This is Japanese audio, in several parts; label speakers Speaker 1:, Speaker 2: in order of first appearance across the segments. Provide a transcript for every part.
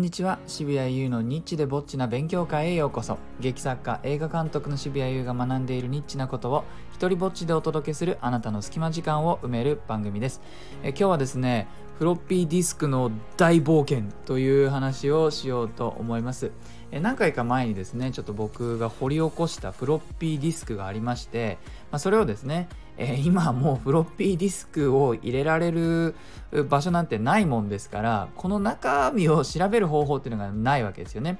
Speaker 1: んにちは。渋谷優のニッチでぼっちな勉強会へようこそ。劇作家映画監督の渋谷優が学んでいるニッチなことを一人ぼっちでお届けするあなたの隙間時間を埋める番組です。え今日はですねフロッピーディスクの大冒険という話をしようと思います。何回か前にですねちょっと僕が掘り起こしたフロッピーディスクがありまして、まあ、それをですねえー、今はもうフロッピーディスクを入れられる場所なんてないもんですからこの中身を調べる方法っていうのがないわけですよね。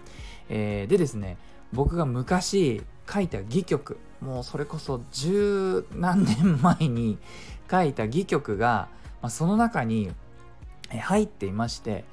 Speaker 1: えー、でですね僕が昔書いた戯曲もうそれこそ十何年前に書いた戯曲が、まあ、その中に入っていまして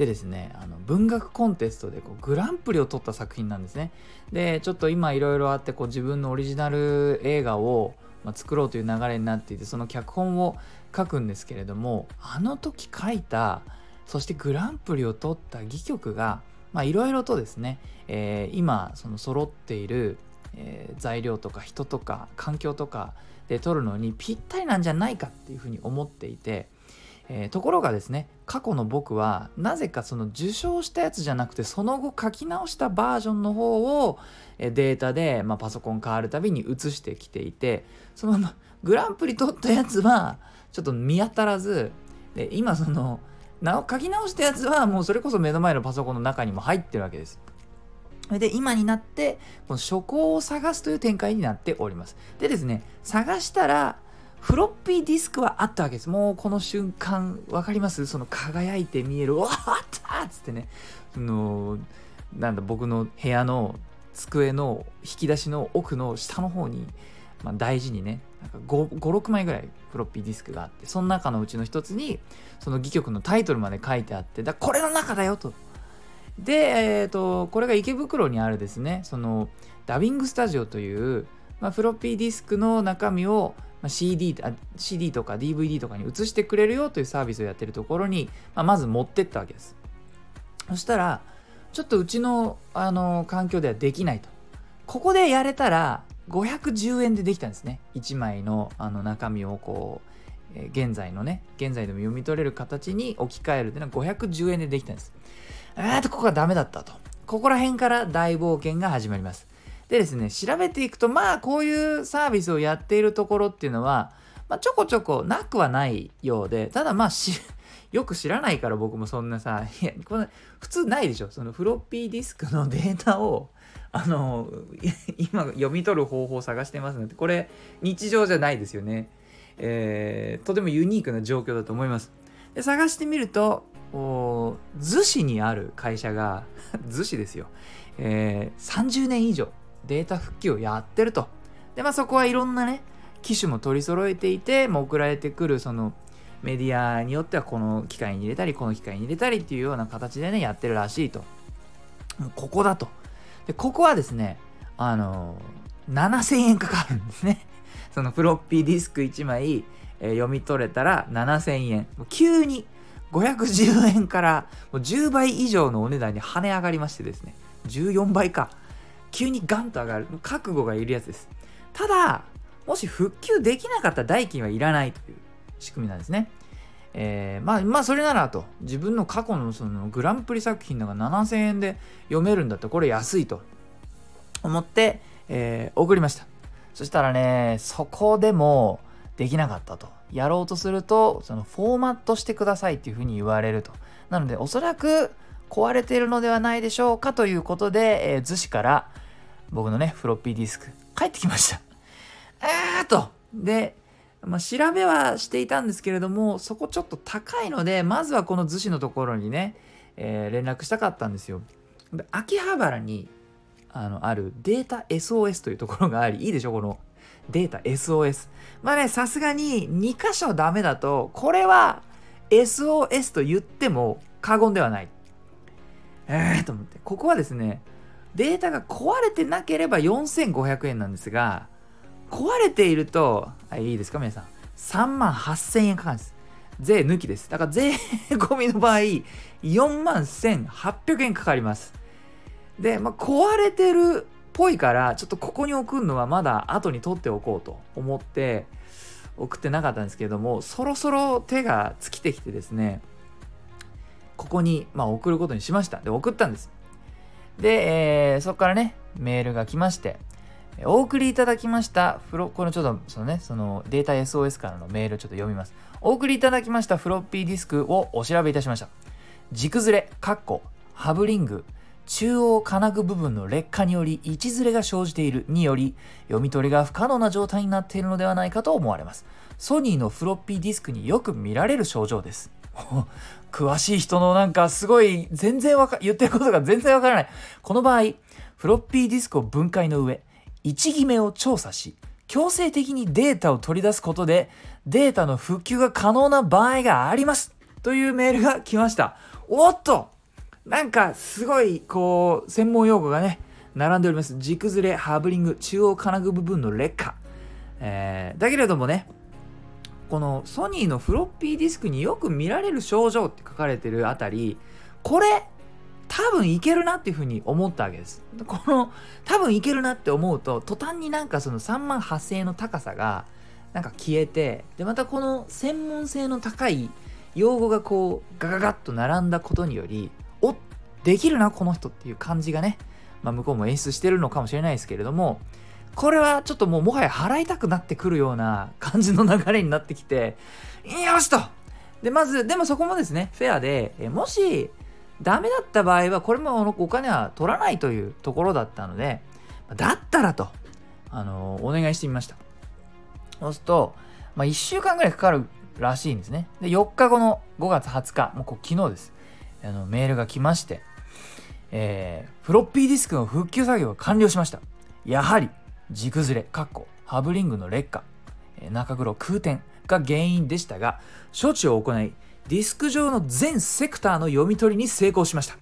Speaker 1: でですねあの文学コンテストでこうグランプリを取った作品なんですね。でちょっと今いろいろあってこう自分のオリジナル映画をまあ、作ろうという流れになっていてその脚本を書くんですけれどもあの時書いたそしてグランプリを取った戯曲がいろいろとですね、えー、今その揃っている、えー、材料とか人とか環境とかで撮るのにぴったりなんじゃないかっていうふうに思っていてえー、ところがですね過去の僕はなぜかその受賞したやつじゃなくてその後書き直したバージョンの方をデータで、まあ、パソコン変わるたびに移してきていてそのグランプリ取ったやつはちょっと見当たらずで今そのな書き直したやつはもうそれこそ目の前のパソコンの中にも入ってるわけです。で今になってこの書庫を探すという展開になっております。でですね探したらフロッピーディスクはあったわけです。もうこの瞬間、分かります？その輝いて見える、わあったっつってね、その、なんだ、僕の部屋の机の引き出しの奥の下の方に、まあ、大事にね、なんか 5, 5、6枚ぐらいフロッピーディスクがあって、その中のうちの一つに、その戯曲のタイトルまで書いてあって、だこれの中だよと。で、えっ、ー、と、これが池袋にあるですね、その、ダビングスタジオという、まあ、フロッピーディスクの中身をまあ、CD, CD とか DVD とかに移してくれるよというサービスをやってるところに、まあ、まず持ってったわけです。そしたら、ちょっとうちのあの環境ではできないと。ここでやれたら510円でできたんですね。1枚のあの中身をこう、えー、現在のね、現在でも読み取れる形に置き換えるっていうのは510円でできたんです。あーと、ここがダメだったと。ここら辺から大冒険が始まります。でですね、調べていくと、まあ、こういうサービスをやっているところっていうのは、まあ、ちょこちょこなくはないようで、ただまあ、よく知らないから僕もそんなさ、いや、これ普通ないでしょ。そのフロッピーディスクのデータを、あの、今読み取る方法を探してますので、これ日常じゃないですよね。えー、とてもユニークな状況だと思います。で探してみると、逗子にある会社が、逗子ですよ。えー、30年以上データ復帰をやってると。で、まあそこはいろんなね、機種も取り揃えていて、もう送られてくるそのメディアによってはこの機械に入れたり、この機械に入れたりっていうような形でね、やってるらしいと。もうここだと。で、ここはですね、あの7000円かかるんですね。そのフロッピーディスク1枚、えー、読み取れたら7000円。急に510円からもう10倍以上のお値段に跳ね上がりましてですね、14倍か。急にガンと上がる覚悟がいるやつです。ただもし復旧できなかった代金はいらないという仕組みなんですね。えー、まあまあそれならと。自分の過去のそのグランプリ作品だか7000円で読めるんだったらこれ安いと。思って、えー、送りました。そしたらねそこでもできなかったと。やろうとするとそのフォーマットしてくださいっていうふうに言われると。なのでおそらく壊れているのではないでしょうかということで、えー、逗子から僕のね、フロッピーディスク、帰ってきました。えーと。で、まあ、調べはしていたんですけれども、そこちょっと高いので、まずはこの逗子のところにね、えー、連絡したかったんですよ。で秋葉原にあのあるデータ SOS というところがあり、いいでしょ、このデータ SOS。まあね、さすがに2箇所ダメだと、これは SOS と言っても過言ではない。えーと思って、ここはですね、データが壊れてなければ4500円なんですが、壊れていると、はい、いですか皆さん。3万8000円かかるんです。税抜きです。だから税込みの場合、4万1800円かかります。で、まあ、壊れてるっぽいから、ちょっとここに送るのはまだ後に取っておこうと思って送ってなかったんですけれども、そろそろ手が尽きてきてですね、ここに、まあ、送ることにしました。で送ったんです。で、えー、そこからねメールが来ましてお送りいただきましたフロこれちょっとそのねそのデータ SOS からのメールをちょっと読みます。お送りいただきましたフロッピーディスクをお調べいたしました。軸ずれかっこハブリング中央金具部分の劣化により位置ずれが生じているにより読み取りが不可能な状態になっているのではないかと思われます。ソニーのフロッピーディスクによく見られる症状です。詳しい人のなんかすごい全然わか言ってることが全然わからない。この場合フロッピーディスクを分解の上位置決めを調査し強制的にデータを取り出すことでデータの復旧が可能な場合があります。というメールが来ました。おっと!なんかすごいこう専門用語がね並んでおります。軸ずれハーブリング中央金具部分の劣化、えー、だけれどもねこのソニーのフロッピーディスクによく見られる症状って書かれてるあたりこれ多分いけるなっていうふうに思ったわけです。この多分いけるなって思うと途端になんかその3万8000円の高さがなんか消えてでまたこの専門性の高い用語がこうガガガッと並んだことによりおできるなこの人っていう感じがね、まあ、向こうも演出してるのかもしれないですけれどもこれはちょっともうもはや払いたくなってくるような感じの流れになってきて、よしとで、まず、でもそこもですね、フェアで、えもし、ダメだった場合は、これもお金は取らないというところだったので、だったらと、あの、お願いしてみました。そうすると、まあ、1週間ぐらいかかるらしいんですね。で、4日後の5月20日、もうこう昨日です。あのメールが来まして、えー、フロッピーディスクの復旧作業が完了しました。やはり、軸ずれ、かっこハブリングの劣化、中黒空転が原因でしたが、処置を行い、ディスク上の全セクターの読み取りに成功しました。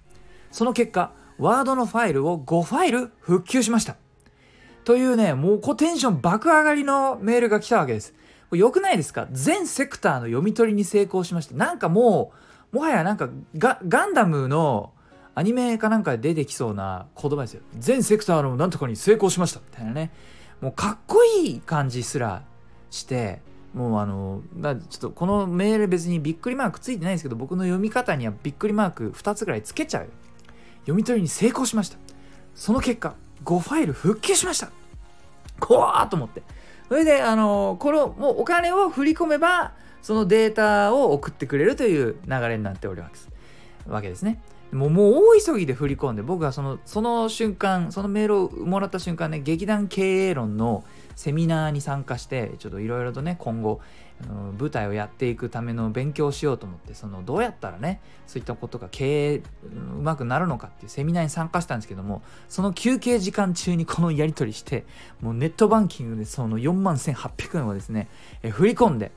Speaker 1: その結果、ワードのファイルを5ファイル復旧しました。というね、もうこテンション爆上がりのメールが来たわけです。よくないですか？全セクターの読み取りに成功しました。なんかもう、もはやなんかガガンダムのアニメかなんかで出てきそうな言葉ですよ。全セクターのなんとかに成功しましたみたいなね。もうかっこいい感じすらして、もうあの、だちょっとこのメール別にびっくりマークついてないんですけど、僕の読み方にはびっくりマーク2つぐらいつけちゃう。読み取りに成功しました。その結果、5ファイル復旧しました。怖ーと思って。それで、あの、この、もうお金を振り込めば、そのデータを送ってくれるという流れになっております。わけですね。もうもう大急ぎで振り込んで僕はそのその瞬間そのメールをもらった瞬間ね劇団経営論のセミナーに参加してちょっといろいろとね今後舞台をやっていくための勉強をしようと思ってそのどうやったらねそういったことが経営うまくなるのかっていうセミナーに参加したんですけどもその休憩時間中に このやり取りしてもうネットバンキングでその4万1800円をですね振り込んで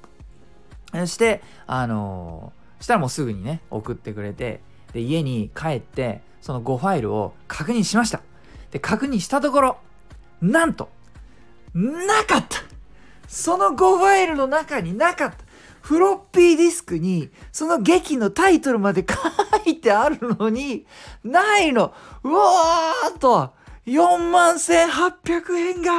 Speaker 1: そしてあの、したらもうすぐにね送ってくれてで、家に帰って、その5ファイルを確認しました。で、確認したところ、なんと、なかった。その5ファイルの中になかった。フロッピーディスクに、その劇のタイトルまで書いてあるのに、ないの。うわーっと、4万1800円が。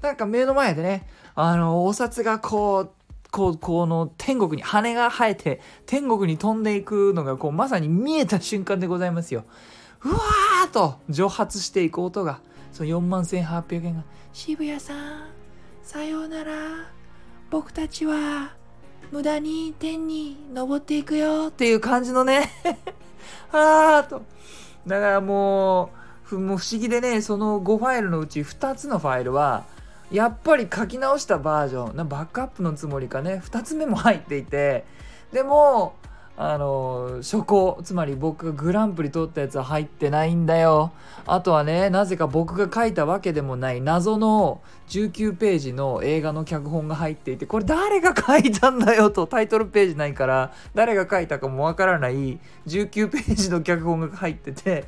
Speaker 1: なんか目の前でね、あの、お札がこう、こう、この天国に羽が生えて天国に飛んでいくのがこうまさに見えた瞬間でございますよ。うわーと蒸発していく音が、その4万1800円が、渋谷さん、さようなら、僕たちは無駄に天に登っていくよっていう感じのね あーと。だからもう、もう不思議でね、その5ファイルのうち2つのファイルは、やっぱり書き直したバージョンなバックアップのつもりかね。2つ目も入っていてでもあの初行つまり僕がグランプリ取ったやつは入ってないんだよ。あとはねなぜか僕が書いたわけでもない謎の19ページの映画の脚本が入っていてこれ誰が書いたんだよ？とタイトルページないから誰が書いたかもわからない19ページの脚本が入ってて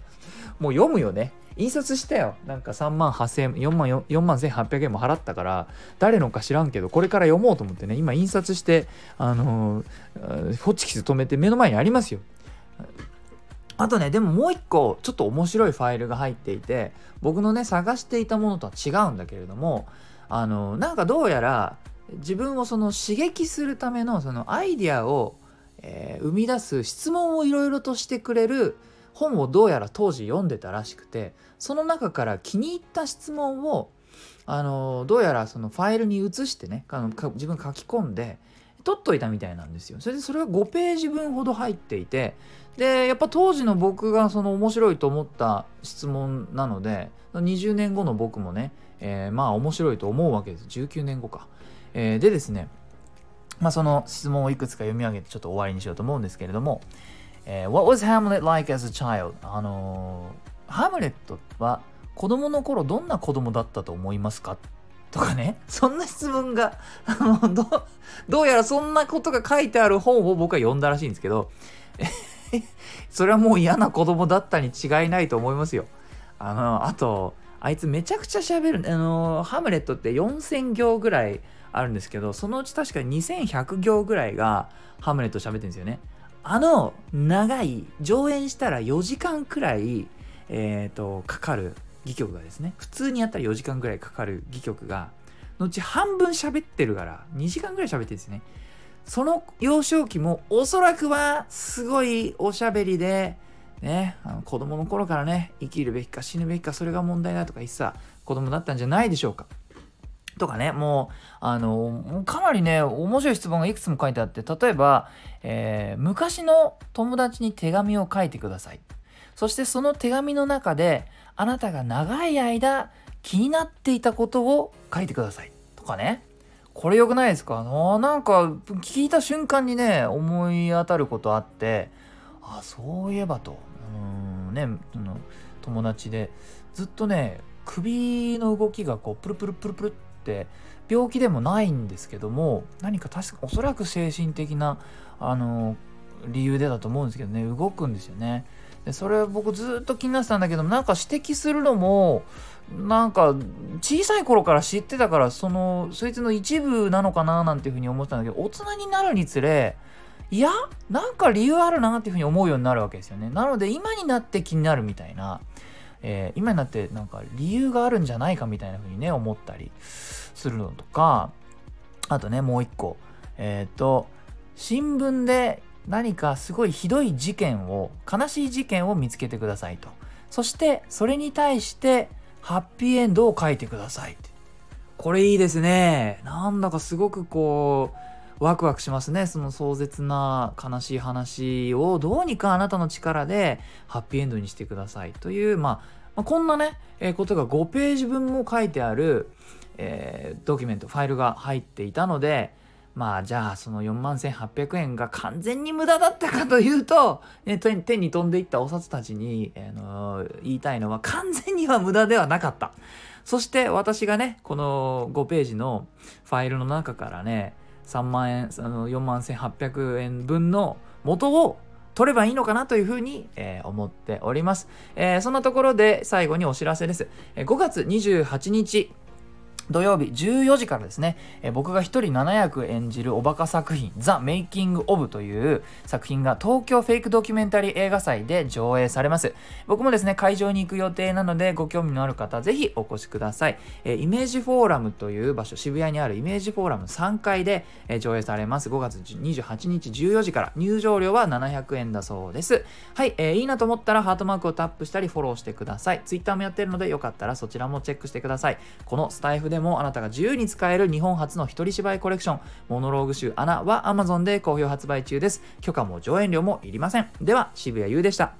Speaker 1: もう読むよね。印刷したよ。なんか3万8000円4万 ,4 万1800円も払ったから誰のか知らんけどこれから読もうと思ってね今印刷してあのー、ホチキス止めて目の前にありますよ。あとねでももう一個ちょっと面白いファイルが入っていて僕のね探していたものとは違うんだけれどもあの、なんかどうやら自分をその刺激するためのそのアイディアをえー、生み出す質問をいろいろとしてくれる本をどうやら当時読んでたらしくてその中から気に入った質問をあのどうやらそのファイルに移してねあの自分書き込んで取っといたみたいなんですよ。それでそれが5ページ分ほど入っていてでやっぱ当時の僕がその面白いと思った質問なので20年後の僕もね、えー、まあ面白いと思うわけです19年後か。えー、でですねまあその質問をいくつか読み上げてちょっと終わりにしようと思うんですけれども、えー、What was Hamlet like as a child? あのー、ハムレットは子供の頃どんな子供だったと思いますか？とかね、そんな質問が、あの、ど、どうやらそんなことが書いてある本を僕は読んだらしいんですけど、それはもう嫌な子供だったに違いないと思いますよ。あの、あと、あいつめちゃくちゃ喋る。あの、ハムレットって4000行ぐらいあるんですけど、そのうち確か2100行ぐらいがハムレット喋ってるんですよね。あの、長い、上演したら4時間くらい、え、ー、と、かかる戯曲がですね。普通にやったら4時間ぐらいかかる戯曲がのち半分喋ってるから2時間ぐらい喋ってるんですね。その幼少期もおそらくはすごいおしゃべりでねあの子供の頃からね生きるべきか死ぬべきかそれが問題だとか言ってた子供だったんじゃないでしょうか。とかね、もう、あの、かなりね、面白い質問がいくつも書いてあって、例えば、えー、昔の友達に手紙を書いてください。そしてその手紙の中で、あなたが長い間気になっていたことを書いてください。とかね。これ良くないですか？あなんか聞いた瞬間にね思い当たることあってあそういえばと。うんね友達でずっとね首の動きがこうプルプルプルプルって病気でもないんですけども何か確かおそらく精神的なあの理由でだと思うんですけどね動くんですよね。でそれ僕ずっと気になってたんだけどなんか指摘するのもなんか小さい頃から知ってたからそのそいつの一部なのかななんていうふうに思ってたんだけど大人になるにつれいやなんか理由あるなっていうふうに思うようになるわけですよねなので今になって気になるみたいな、えー、今になってなんか理由があるんじゃないかみたいなふうにね思ったりするのとかあとねもう一個。えっ、ー、と新聞で何かすごいひどい事件を悲しい事件を見つけてくださいと。そしてそれに対してハッピーエンドを書いてくださいこれいいですね。なんだかすごくこうワクワクしますねその壮絶な悲しい話をどうにかあなたの力でハッピーエンドにしてくださいという、まあ、まあ、こんなね、えー、ことが5ページ分も書いてある、えー、ドキュメントファイルが入っていたのでまあじゃあその4万1800円が完全に無駄だったかというと、ね、手に飛んでいったお札たちに、あの言いたいのは完全には無駄ではなかった。そして私がね、この5ページのファイルの中からね、3万円、あの4万1800円分の元を取ればいいのかなというふうに、えー、思っております、えー、そんなところで最後にお知らせです。えー、5月28日、土曜日14時からですね、え僕が一人7役演じるおバカ作品、ザ・メイキング・オブという作品が東京フェイクドキュメンタリー映画祭で上映されます。僕もですね、会場に行く予定なので、ご興味のある方、ぜひお越しください。えイメージフォーラムという場所、渋谷にあるイメージフォーラム3階で、え上映されます。5月28日14時から入場料は700円だそうです。はい、えー、いいなと思ったらハートマークをタップしたりフォローしてください。Twitter もやってるので、よかったらそちらもチェックしてください。このスタイフででもあなたが自由に使える日本初の一人芝居コレクション、モノローグ集アナは Amazon で好評発売中です。許可も上演料もいりません。では、渋谷優でした。